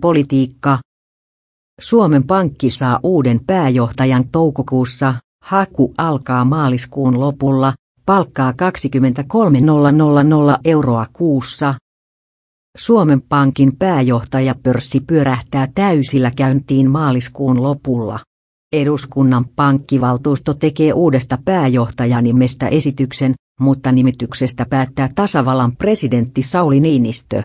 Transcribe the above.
Politiikka. Suomen Pankki saa uuden pääjohtajan toukokuussa, haku alkaa maaliskuun lopulla, palkkaa 23 000 euroa kuussa. Suomen Pankin pääjohtajapörssi pyörähtää täysillä käyntiin maaliskuun lopulla. Eduskunnan pankkivaltuusto tekee uudesta pääjohtajanimestä esityksen, mutta nimityksestä päättää tasavallan presidentti Sauli Niinistö.